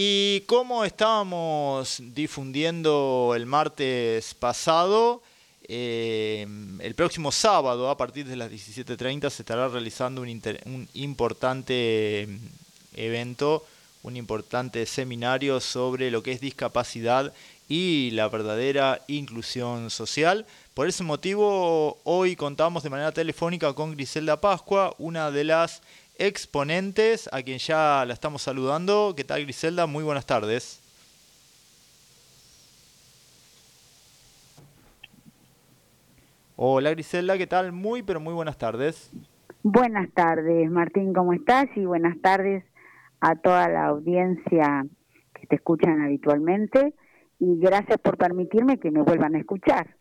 Y como estábamos difundiendo el martes pasado, eh, el próximo sábado, a partir de las 17.30, se estará realizando un, un, importante evento, un importante seminario sobre lo que es discapacidad y la verdadera inclusión social. Por ese motivo, hoy contamos de manera telefónica con Griselda Pascua, una de las exponentes, a quien ya la estamos saludando. ¿Qué tal, Griselda? Muy buenas tardes. Hola Griselda, ¿qué tal? Muy, pero muy buenas tardes. Buenas tardes, Martín, ¿cómo estás? Y buenas tardes a toda la audiencia que te escuchan habitualmente. Y gracias por permitirme que me vuelvan a escuchar.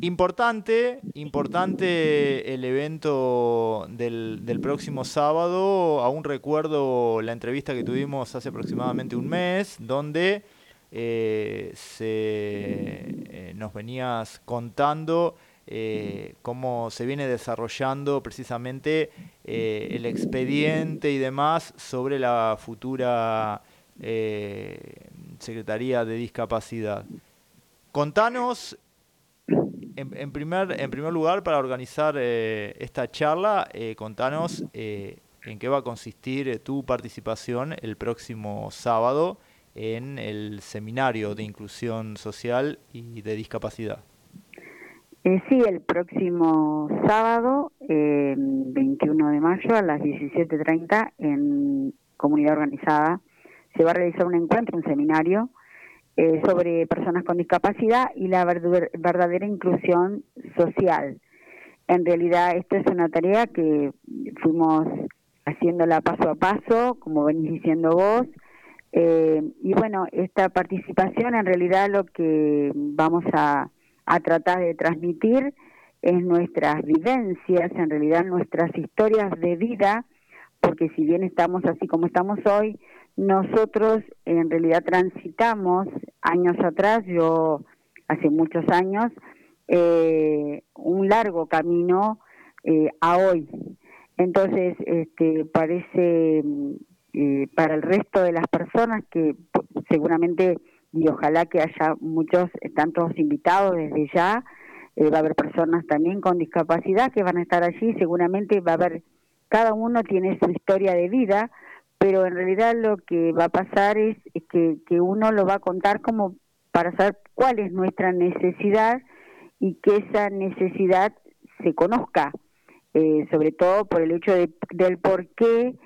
Importante, importante el evento del, del, próximo sábado. Aún recuerdo la entrevista que tuvimos hace aproximadamente un mes, donde eh, se, eh, nos venías contando eh, cómo se viene desarrollando precisamente el expediente y demás sobre la futura Secretaría de Discapacidad. Contanos en, primer, en primer lugar, para organizar eh, esta charla, eh, contanos eh, en qué va a consistir tu participación el próximo sábado en el seminario de inclusión social y de discapacidad. sí, el próximo sábado, 21 de mayo a las 17.30 en Comunidad Organizada, se va a realizar un encuentro, un seminario eh, sobre personas con discapacidad y la verdadera inclusión social. En realidad, esto es una tarea que fuimos haciéndola paso a paso, como venís diciendo vos. Eh, y bueno, esta participación en realidad lo que vamos a, a tratar de transmitir es nuestras vivencias, en realidad nuestras historias de vida, porque si bien estamos así como estamos hoy, nosotros en realidad transitamos años atrás, yo hace muchos años, eh, un largo camino eh, a hoy. Entonces, este, parece eh, para el resto de las personas que seguramente, y ojalá que haya muchos, están todos invitados desde ya, va a haber personas también con discapacidad que van a estar allí, seguramente va a haber, cada uno tiene su historia de vida, pero en realidad lo que va a pasar es, que, que, uno lo va a contar como para saber cuál es nuestra necesidad y que esa necesidad se conozca, eh, sobre todo por el hecho de, del por qué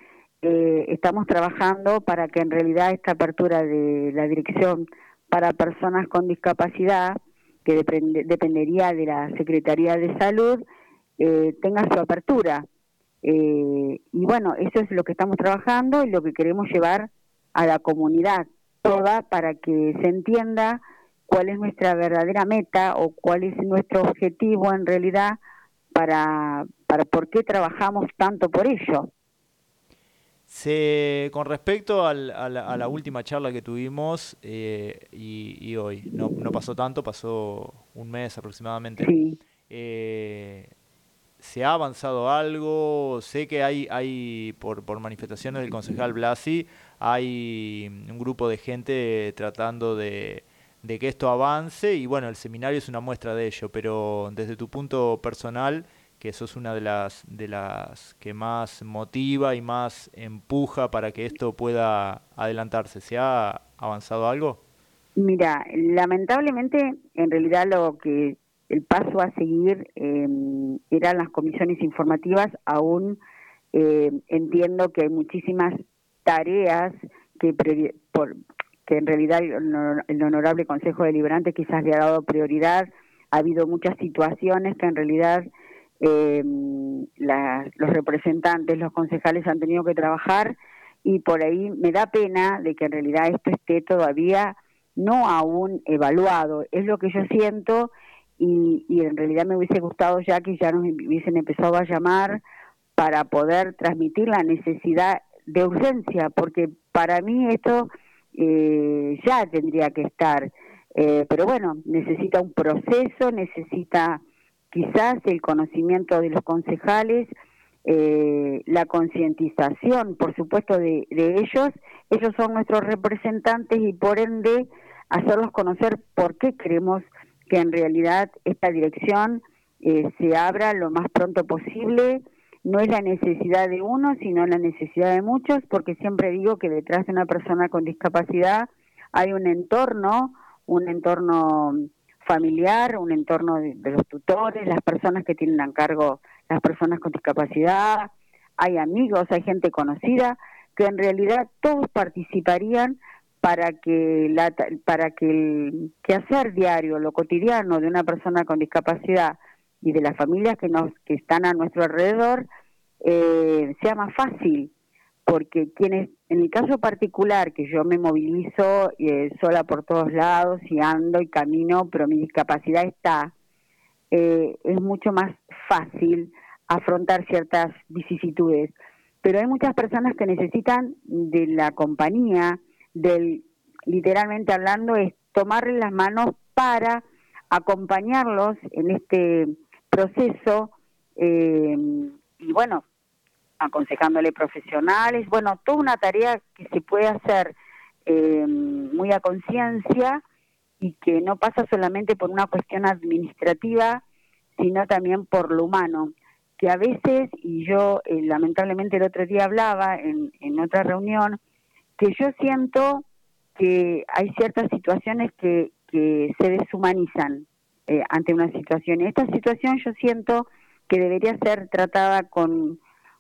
eh, estamos trabajando para que en realidad esta apertura de la dirección para personas con discapacidad, que dependería de la Secretaría de Salud, eh, tenga su apertura eh, y bueno, eso es lo que estamos trabajando y lo que queremos llevar a la comunidad toda para que se entienda cuál es nuestra verdadera meta o cuál es nuestro objetivo en realidad para, para por qué trabajamos tanto por ello. Se, con respecto al, a, la, última charla que tuvimos eh, y, hoy, no, no pasó tanto, pasó un mes aproximadamente. Sí. Eh, ¿Se ha avanzado algo? Sé que hay, hay por, por manifestaciones del concejal Blasi, hay un grupo de gente tratando de, de que esto avance y bueno, el seminario es una muestra de ello, pero desde tu punto personal, que sos una de las, de las que más motiva y más empuja para que esto pueda adelantarse, ¿se ha avanzado algo? Mira, lamentablemente en realidad lo que el paso a seguir eh, eran las comisiones informativas. Aún eh, entiendo que hay muchísimas tareas que, por, que en realidad el, Honorable Consejo Deliberante quizás le ha dado prioridad. Ha habido muchas situaciones que en realidad eh, los representantes, los concejales han tenido que trabajar y por ahí me da pena de que en realidad esto esté todavía no aún evaluado. Es lo que yo siento y, y en realidad me hubiese gustado ya que ya nos hubiesen empezado a llamar para poder transmitir la necesidad de urgencia, porque para mí esto eh, ya tendría que estar, eh, pero bueno, necesita un proceso, necesita quizás el conocimiento de los concejales, eh, la concientización, por supuesto, de, ellos. Ellos son nuestros representantes y por ende hacerlos conocer por qué queremos que en realidad esta dirección eh, se abra lo más pronto posible. No es la necesidad de uno, sino la necesidad de muchos, porque siempre digo que detrás de una persona con discapacidad hay un entorno, un entorno familiar, un entorno de, los tutores, las personas que tienen a cargo las personas con discapacidad, hay amigos, hay gente conocida, que en realidad todos participarían para que la, para que el quehacer diario, lo cotidiano de una persona con discapacidad y de las familias que nos que están a nuestro alrededor eh, sea más fácil porque quienes, en el caso particular, que yo me movilizo eh, sola por todos lados y ando y camino, pero mi discapacidad está, eh, es mucho más fácil afrontar ciertas vicisitudes. Pero hay muchas personas que necesitan de la compañía, del, literalmente hablando, es tomarles las manos para acompañarlos en este proceso eh, y bueno, aconsejándole profesionales, bueno, toda una tarea que se puede hacer eh, muy a conciencia y que no pasa solamente por una cuestión administrativa, sino también por lo humano, que a veces, y yo eh, lamentablemente el otro día hablaba en, en otra reunión, que yo siento que hay ciertas situaciones que, que se deshumanizan eh, ante una situación. Esta situación yo siento que debería ser tratada con,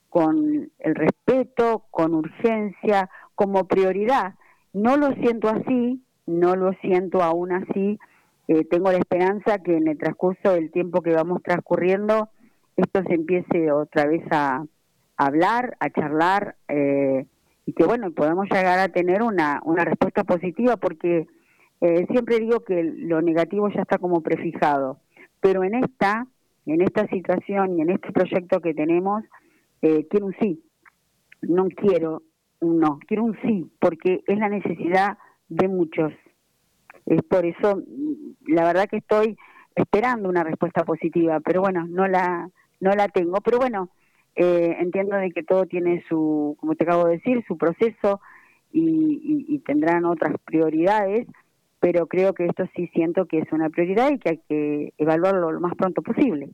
con el respeto, con urgencia, como prioridad. No lo siento así, no lo siento aún así. Eh, tengo la esperanza que en el transcurso del tiempo que vamos transcurriendo, esto se empiece otra vez a, hablar, a charlar, eh, y que bueno, podamos llegar a tener una, una respuesta positiva, porque eh, siempre digo que lo negativo ya está como prefijado, pero en esta, en esta situación y en este proyecto que tenemos, eh, quiero un sí, no quiero un no, quiero un sí, porque es la necesidad de muchos. Es por eso, la verdad que estoy esperando una respuesta positiva, pero bueno, no la, no la tengo. Pero bueno, eh, entiendo de que todo tiene su, como te acabo de decir, su proceso y, y tendrán otras prioridades, pero creo que esto sí siento que es una prioridad y que hay que evaluarlo lo más pronto posible.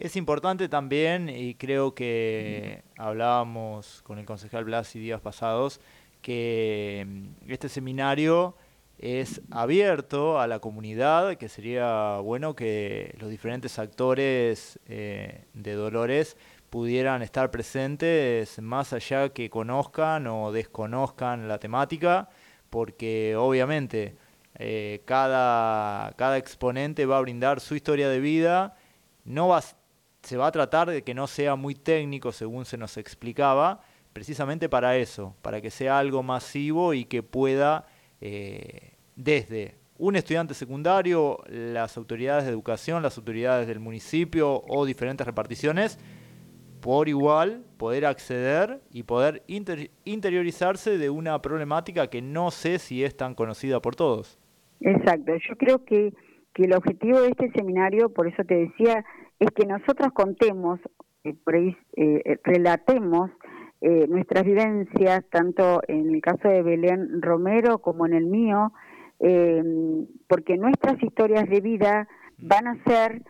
Es importante también, y creo que hablábamos con el concejal Blasi días pasados, que mm, este seminario es abierto a la comunidad, que sería bueno que los diferentes actores eh, de Dolores pudieran estar presentes más allá que conozcan o desconozcan la temática, porque obviamente eh, cada, cada exponente va a brindar su historia de vida, no va, se va a tratar de que no sea muy técnico según se nos explicaba, precisamente para eso, para que sea algo masivo y que pueda eh, desde un estudiante secundario, las autoridades de educación, las autoridades del municipio o diferentes reparticiones, por igual poder acceder y poder interiorizarse de una problemática que no sé si es tan conocida por todos. Exacto, yo creo que, que el objetivo de este seminario, por eso te decía, es que nosotros contemos, eh, eh, relatemos eh, nuestras vivencias, tanto en el caso de Belén Romero como en el mío, porque nuestras historias de vida van a ser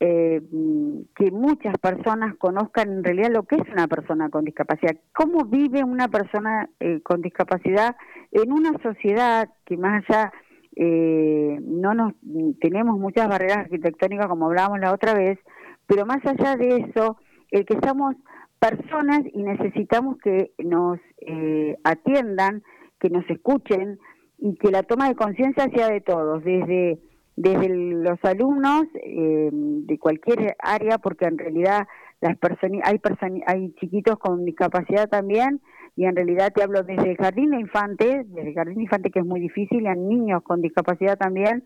que muchas personas conozcan en realidad lo que es una persona con discapacidad, cómo vive una persona con discapacidad en una sociedad que más allá no nos tenemos muchas barreras arquitectónicas como hablábamos la otra vez, pero más allá de eso, el que somos personas y necesitamos que nos eh, atiendan, que nos escuchen y que la toma de conciencia sea de todos, desde desde los alumnos eh, de cualquier área, porque en realidad las hay hay chiquitos con discapacidad también y en realidad te hablo desde el jardín de infantes, desde el jardín de infantes que es muy difícil, y a niños con discapacidad también,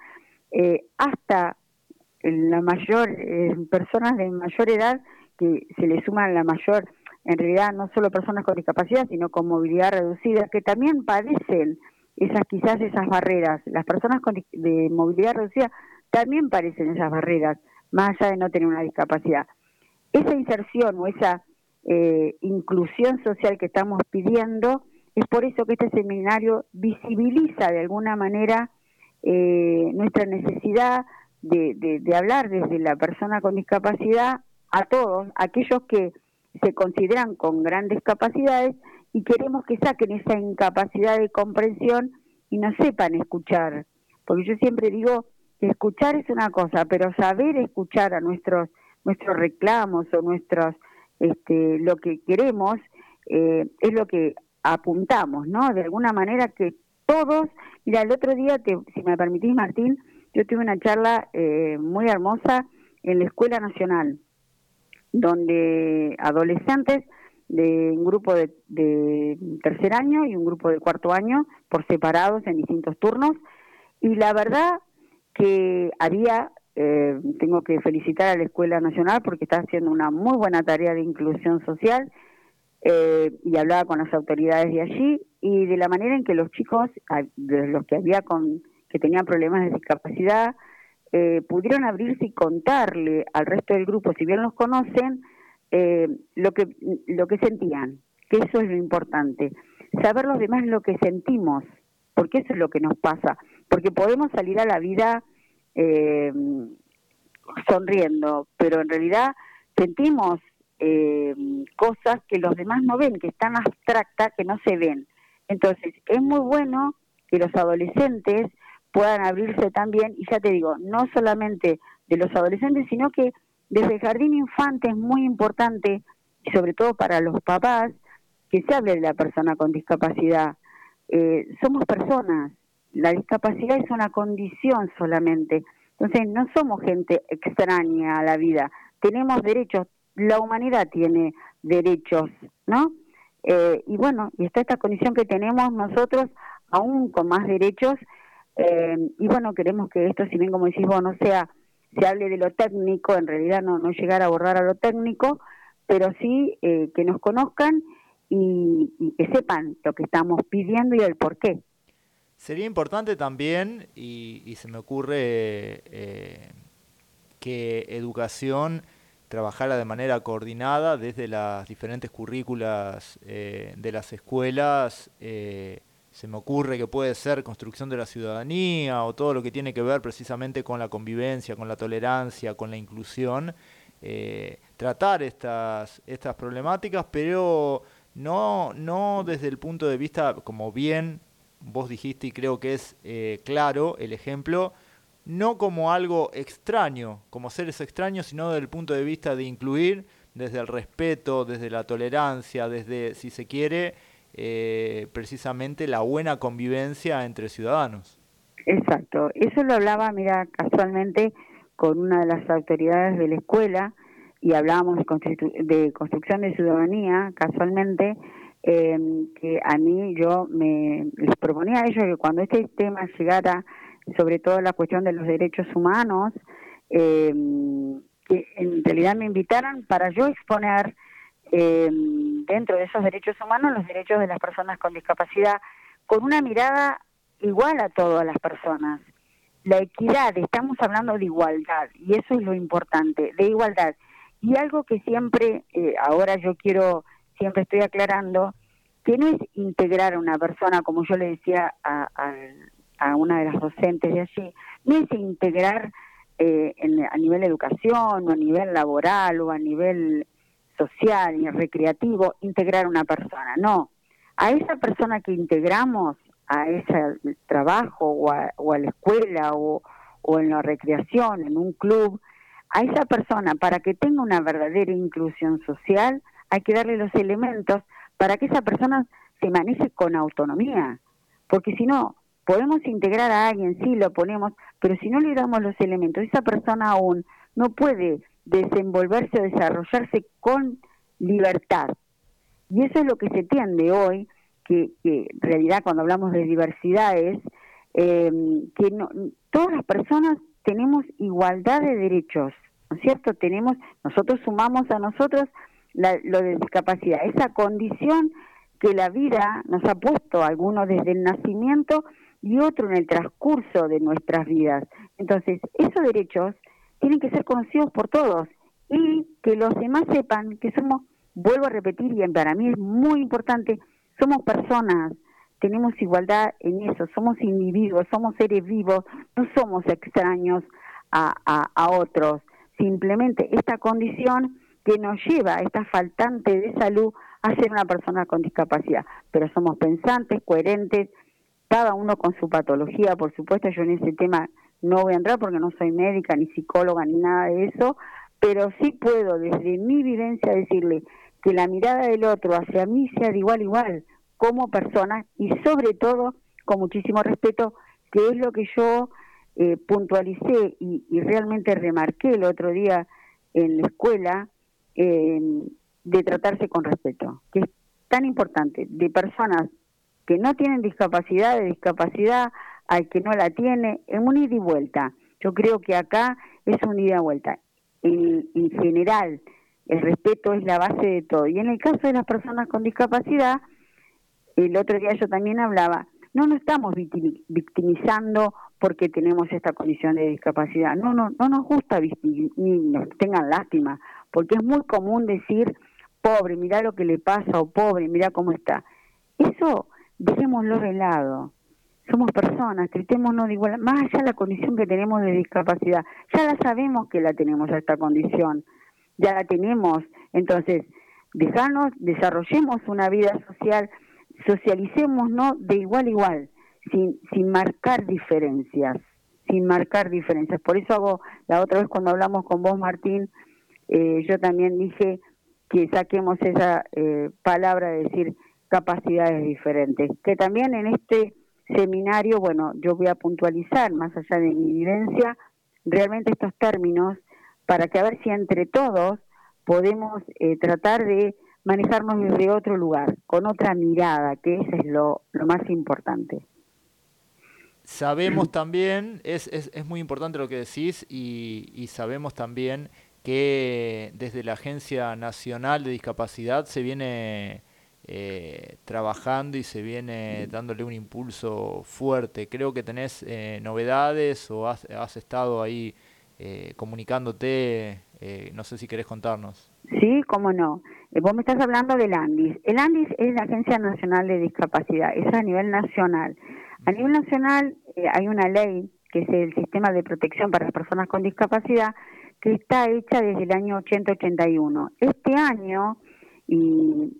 eh, hasta la mayor, eh, personas de mayor edad que se le suman la mayor, en realidad no solo personas con discapacidad, sino con movilidad reducida, que también padecen esas quizás esas barreras. Las personas con de movilidad reducida también padecen esas barreras, más allá de no tener una discapacidad. Esa inserción o esa eh, inclusión social que estamos pidiendo. Es por eso que este seminario visibiliza de alguna manera eh, nuestra necesidad de, hablar desde la persona con discapacidad a todos, aquellos que se consideran con grandes capacidades y queremos que saquen esa incapacidad de comprensión y no sepan escuchar. Porque yo siempre digo que escuchar es una cosa, pero saber escuchar a nuestros nuestros reclamos o nuestros este, lo que queremos eh, es lo que apuntamos, ¿no? De alguna manera que todos, mira, el otro día, te, si me permitís, Martín, yo tuve una charla eh, muy hermosa en la Escuela Nacional, donde adolescentes de un grupo de, de, tercer año y un grupo de cuarto año, por separados en distintos turnos, y la verdad que había eh, tengo que felicitar a la Escuela Nacional porque está haciendo una muy buena tarea de inclusión social eh, y hablaba con las autoridades de allí y de la manera en que los chicos, los que había con que tenían problemas de discapacidad, eh, pudieron abrirse y contarle al resto del grupo, si bien los conocen, lo que lo que sentían, que eso es lo importante, saber los demás lo que sentimos, porque eso es lo que nos pasa, porque podemos salir a la vida eh, sonriendo, pero en realidad sentimos eh, cosas que los demás no ven, que están abstractas, que no se ven. Entonces, es muy bueno que los adolescentes puedan abrirse también, y ya te digo, no solamente de los adolescentes, sino que desde el jardín infante es muy importante, sobre todo para los papás, que se hable de la persona con discapacidad. Eh, somos personas, la discapacidad es una condición solamente. Entonces, no somos gente extraña a la vida. Tenemos derechos, la humanidad tiene derechos, ¿no? Eh, y bueno, y está esta condición que tenemos nosotros, aún con más derechos. Eh, y bueno, queremos que esto, si bien como decís vos, no sea, se hable de lo técnico, en realidad no, no llegar a abordar a lo técnico, pero sí eh, que nos conozcan y, que sepan lo que estamos pidiendo y el por qué. Sería importante también, y, se me ocurre eh, que educación trabajara de manera coordinada desde las diferentes currículas eh, de las escuelas. Eh, se me ocurre que puede ser construcción de la ciudadanía o todo lo que tiene que ver precisamente con la convivencia, con la tolerancia, con la inclusión. tratar estas, estas problemáticas, pero no, no desde el punto de vista, como bien vos dijiste y creo que es eh, claro el ejemplo, no como algo extraño, como seres extraños, sino desde el punto de vista de incluir desde el respeto, desde la tolerancia, desde, si se quiere, eh, precisamente la buena convivencia entre ciudadanos. Exacto, eso lo hablaba, mira, casualmente con una de las autoridades de la escuela y hablábamos de construcción de ciudadanía, casualmente, eh, que a mí yo me les proponía a ellos que cuando este tema llegara, sobre todo la cuestión de los derechos humanos, eh, en realidad me invitaran para yo exponer eh, dentro de esos derechos humanos los derechos de las personas con discapacidad con una mirada igual a todas las personas. La equidad, estamos hablando de igualdad y eso es lo importante, de igualdad. Y algo que siempre, eh, ahora yo quiero siempre estoy aclarando que no es integrar a una persona, como yo le decía a, a, una de las docentes de allí, no es integrar eh, a nivel educación o a nivel laboral o a nivel social y recreativo, integrar una persona, no. A esa persona que integramos a ese trabajo o a, o a la escuela o, o en la recreación, en un club, a esa persona para que tenga una verdadera inclusión social, hay que darle los elementos para que esa persona se maneje con autonomía. Porque si no, podemos integrar a alguien, sí, lo ponemos, pero si no le damos los elementos, esa persona aún no puede desenvolverse o desarrollarse con libertad. Y eso es lo que se tiende hoy, que, en realidad cuando hablamos de diversidades, eh, que no, todas las personas tenemos igualdad de derechos, ¿no es cierto? Tenemos, nosotros sumamos a nosotros lo de discapacidad, esa condición que la vida nos ha puesto, algunos desde el nacimiento y otro en el transcurso de nuestras vidas. Entonces, esos derechos tienen que ser conocidos por todos y que los demás sepan que somos vuelvo a repetir, y para mí es muy importante, somos personas, tenemos igualdad en eso, somos individuos, somos seres vivos, no somos extraños a, a, otros. Simplemente esta condición que nos lleva, esta faltante de salud, a ser una persona con discapacidad. Pero somos pensantes, coherentes, cada uno con su patología, por supuesto, yo en ese tema no voy a entrar porque no soy médica, ni psicóloga, ni nada de eso, pero sí puedo desde mi vivencia decirle que la mirada del otro hacia mí sea de igual a igual como persona y sobre todo con muchísimo respeto, que es lo que yo eh, puntualicé y, realmente remarqué el otro día en la escuela, de tratarse con respeto, que es tan importante, de personas que no tienen discapacidad, de discapacidad al que no la tiene, en un ida y vuelta. Yo creo que acá es un ida y vuelta. En, en general, el respeto es la base de todo. Y en el caso de las personas con discapacidad, el otro día yo también hablaba, no nos estamos victimizando porque tenemos esta condición de discapacidad. No, no, no nos gusta ni nos tengan lástima, porque es muy común decir, pobre, mira lo que le pasa, o pobre, mira cómo está. Eso dejémoslo de lado. Somos personas, tratémonos de igual, más allá de la condición que tenemos de discapacidad. Ya la sabemos que la tenemos a esta condición, ya la tenemos. Entonces, dejarnos, desarrollemos una vida social, socialicémonos de igual a igual, sin, sin marcar diferencias, sin marcar diferencias. Por eso hago, la otra vez cuando hablamos con vos, Martín, eh, yo también dije que saquemos esa eh, palabra de decir capacidades diferentes, que también en este seminario, bueno, yo voy a puntualizar, más allá de mi vivencia, realmente estos términos, para que a ver si entre todos podemos eh, tratar de manejarnos desde otro lugar, con otra mirada, que eso es lo, lo más importante. Sabemos también, es, es, es, muy importante lo que decís, y, y sabemos también que desde la Agencia Nacional de Discapacidad se viene eh, trabajando y se viene dándole un impulso fuerte. Creo que tenés eh, novedades o has, estado ahí eh, comunicándote, no sé si querés contarnos. Sí, cómo no. vos me estás hablando del ANDIS. El ANDIS es la Agencia Nacional de Discapacidad, es a nivel nacional. A nivel nacional hay una ley que es el Sistema de Protección para las Personas con Discapacidad, que está hecha desde el año 80-81. Este año, y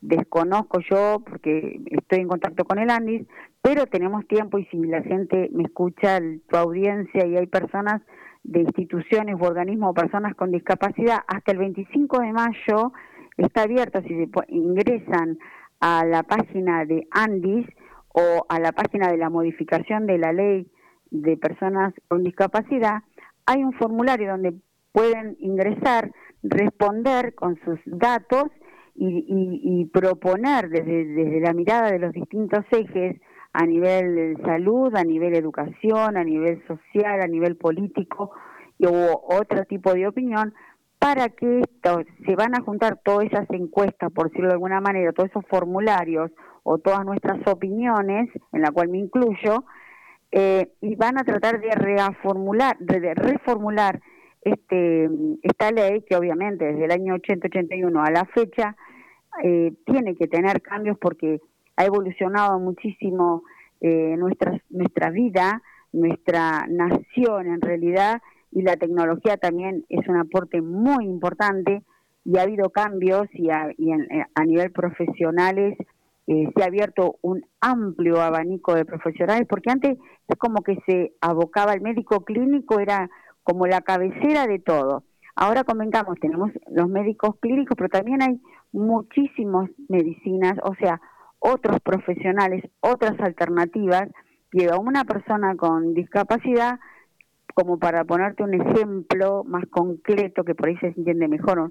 desconozco yo porque estoy en contacto con el ANDIS, pero tenemos tiempo y si la gente me escucha, tu audiencia y hay personas de instituciones u organismos o personas con discapacidad, hasta el 25 de mayo está abierto, si se ingresan a la página de ANDIS o a la página de la modificación de la ley de personas con discapacidad, hay un formulario donde pueden ingresar, responder con sus datos y, proponer desde, desde, la mirada de los distintos ejes a nivel de salud, a nivel educación, a nivel social, a nivel político y, otro tipo de opinión, para que esto, se van a juntar todas esas encuestas, por decirlo de alguna manera, todos esos formularios o todas nuestras opiniones, en la cual me incluyo, eh, y van a tratar de reformular, de reformular este, esta ley, que obviamente desde el año 80-81 a la fecha eh, tiene que tener cambios porque ha evolucionado muchísimo eh, nuestra, nuestra vida, nuestra nación en realidad, y la tecnología también es un aporte muy importante y ha habido cambios y a, y a nivel profesionales eh, se ha abierto un amplio abanico de profesionales porque antes es como que se abocaba el médico clínico, era como la cabecera de todo. Ahora convengamos, tenemos los médicos clínicos, pero también hay muchísimas medicinas, o sea, otros profesionales, otras alternativas que a una persona con discapacidad, como para ponerte un ejemplo más concreto que por ahí se entiende mejor,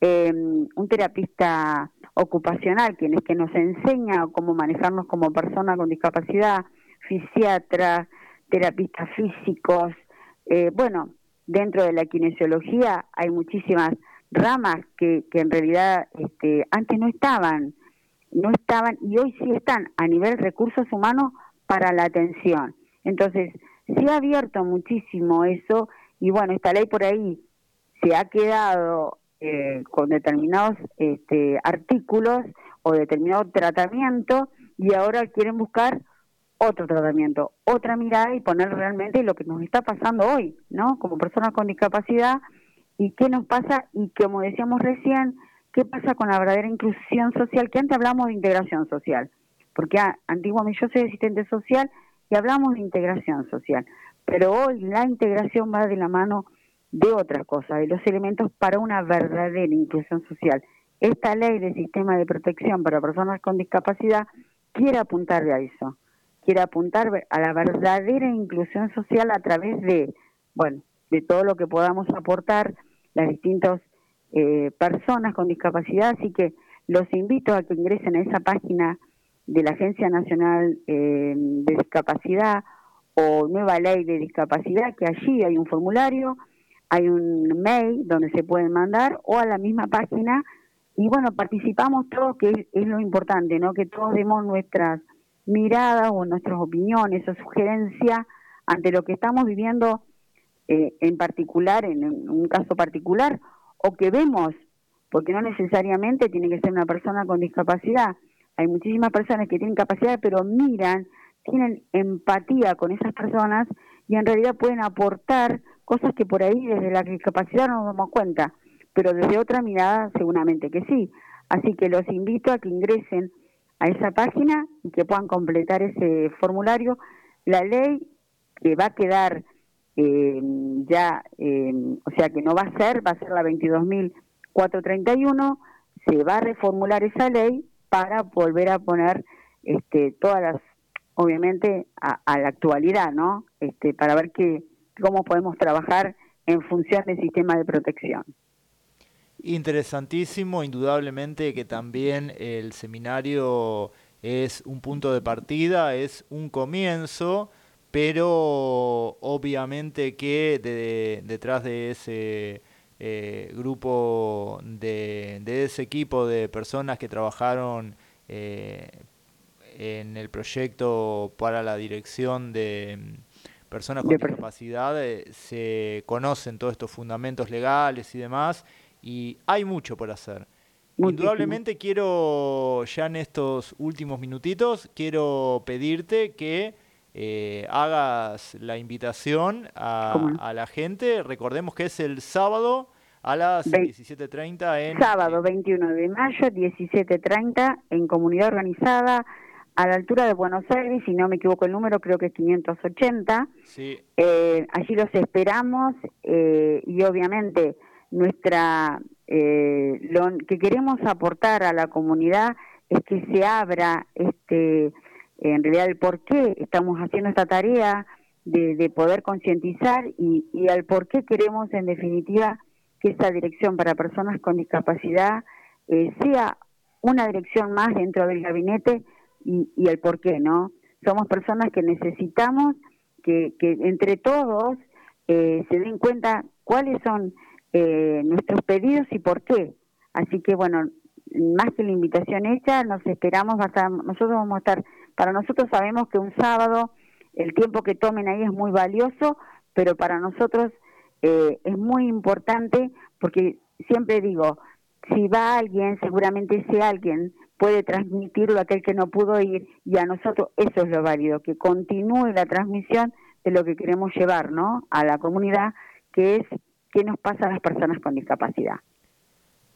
eh, un terapista ocupacional, quien es que nos enseña cómo manejarnos como persona con discapacidad, fisiatra, terapistas físicos, eh, bueno, dentro de la kinesiología hay muchísimas ramas que, que en realidad este, antes no estaban, no estaban y hoy sí están a nivel recursos humanos para la atención. Entonces, se ha abierto muchísimo eso y bueno, esta ley por ahí se ha quedado eh, con determinados este, artículos o determinado tratamiento y ahora quieren buscar otro tratamiento, otra mirada y poner realmente lo que nos está pasando hoy, ¿no? Como personas con discapacidad y qué nos pasa y como decíamos recién, qué pasa con la verdadera inclusión social, que antes hablamos de integración social, porque antiguamente yo soy asistente social y hablamos de integración social, pero hoy la integración va de la mano de otras cosas, de los elementos para una verdadera inclusión social. Esta ley de sistema de protección para personas con discapacidad quiere apuntar a eso, quiere apuntar a la verdadera inclusión social a través de, bueno, de todo lo que podamos aportar las distintas eh, personas con discapacidad, así que los invito a que ingresen a esa página de la Agencia Nacional eh, de Discapacidad o Nueva Ley de Discapacidad, que allí hay un formulario, hay un mail donde se pueden mandar o a la misma página y bueno, participamos todos, que es, lo importante, ¿no? Que todos demos nuestras miradas o nuestras opiniones o sugerencias ante lo que estamos viviendo eh, en particular, en, un caso particular, o que vemos, porque no necesariamente tiene que ser una persona con discapacidad. Hay muchísimas personas que tienen capacidad, pero miran, tienen empatía con esas personas y en realidad pueden aportar cosas que por ahí desde la discapacidad no nos damos cuenta, pero desde otra mirada seguramente que sí. Así que los invito a que ingresen a esa página y que puedan completar ese formulario. La ley que va a quedar eh, ya, eh, o sea que no va a ser, va a ser la 22.431, se va a reformular esa ley para volver a poner este, todas las, obviamente, a, la actualidad, ¿no? Este, para ver qué, cómo podemos trabajar en función del sistema de protección. Interesantísimo, indudablemente que también el seminario es un punto de partida, es un comienzo pero obviamente que detrás de ese eh, grupo, de, ese equipo de personas que trabajaron eh, en el proyecto para la dirección de mm, personas con discapacidad, eh, se conocen todos estos fundamentos legales y demás, y hay mucho por hacer. Indudablemente quiero, ya en estos últimos minutitos, quiero pedirte que eh, hagas la invitación a, la gente. Recordemos que es el sábado a las 17.30 en... Sábado 21 de mayo, 17.30 en comunidad organizada a la altura de Buenos Aires, si no me equivoco el número, creo que es 580. Sí. Eh, allí los esperamos eh, y obviamente nuestra lo que queremos aportar a la comunidad es que se abra este en realidad el por qué estamos haciendo esta tarea de, poder concientizar y, y al por qué queremos en definitiva que esta dirección para personas con discapacidad eh, sea una dirección más dentro del gabinete y, el por qué, ¿no? Somos personas que necesitamos que, entre todos eh, se den cuenta cuáles son eh, nuestros pedidos y por qué. Así que bueno, más que la invitación hecha, nos esperamos, nosotros vamos a estar para nosotros sabemos que un sábado el tiempo que tomen ahí es muy valioso, pero para nosotros eh, es muy importante porque siempre digo, si va alguien, seguramente ese alguien puede transmitirlo a aquel que no pudo ir y a nosotros eso es lo válido, que continúe la transmisión de lo que queremos llevar ¿no? a la comunidad, que es qué nos pasa a las personas con discapacidad.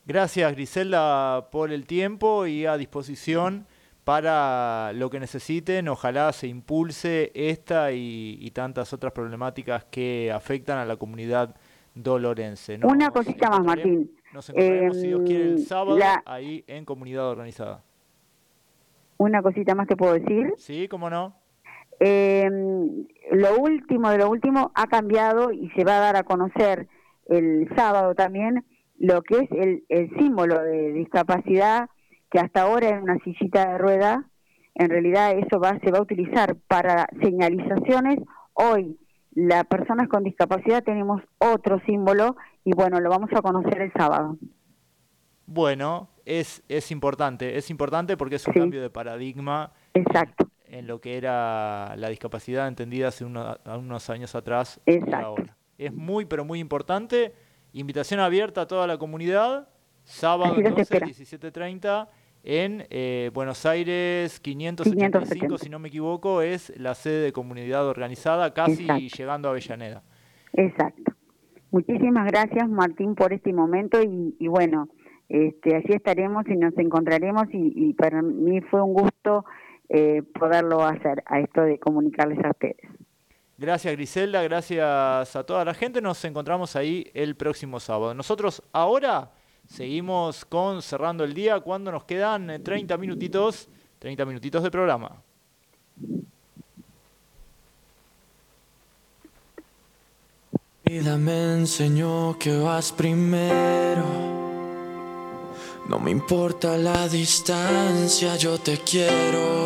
Gracias Griselda por el tiempo y a disposición para lo que necesiten. Ojalá se impulse esta y, tantas otras problemáticas que afectan a la comunidad dolorense. Una cosita más, Martín. Nos encontraremos, si Dios quiere, el em, sábado ahí en comunidad organizada. Una cosita más te puedo decir. Sí, cómo no. Em, lo último de lo último ha cambiado y se va a dar a conocer el sábado también lo que es el, el símbolo de discapacidad que hasta ahora era una sillita de rueda, en realidad eso va, se va a utilizar para señalizaciones. Hoy las personas con discapacidad tenemos otro símbolo y bueno, lo vamos a conocer el sábado. Bueno, es, es importante, es importante porque es un cambio de paradigma. Exacto. En lo que era la discapacidad entendida hace unos años atrás Exacto. Es muy, pero muy importante invitación abierta a toda la comunidad, sábado entonces 17.30 en eh, Buenos Aires 575, si no me equivoco, es la sede de comunidad organizada, casi llegando a Avellaneda. Exacto. Muchísimas gracias Martín por este momento y, bueno, este, allí estaremos y nos encontraremos y, para mí fue un gusto eh, poderlo hacer, a esto de comunicarles a ustedes. Gracias Griselda, gracias a toda la gente, nos encontramos ahí el próximo sábado. Nosotros ahora Seguimos con cerrando el día cuando nos quedan 30 eh, minutitos, 30 minutitos de programa. vida me enseñó que vas primero. No me importa la distancia, yo te quiero.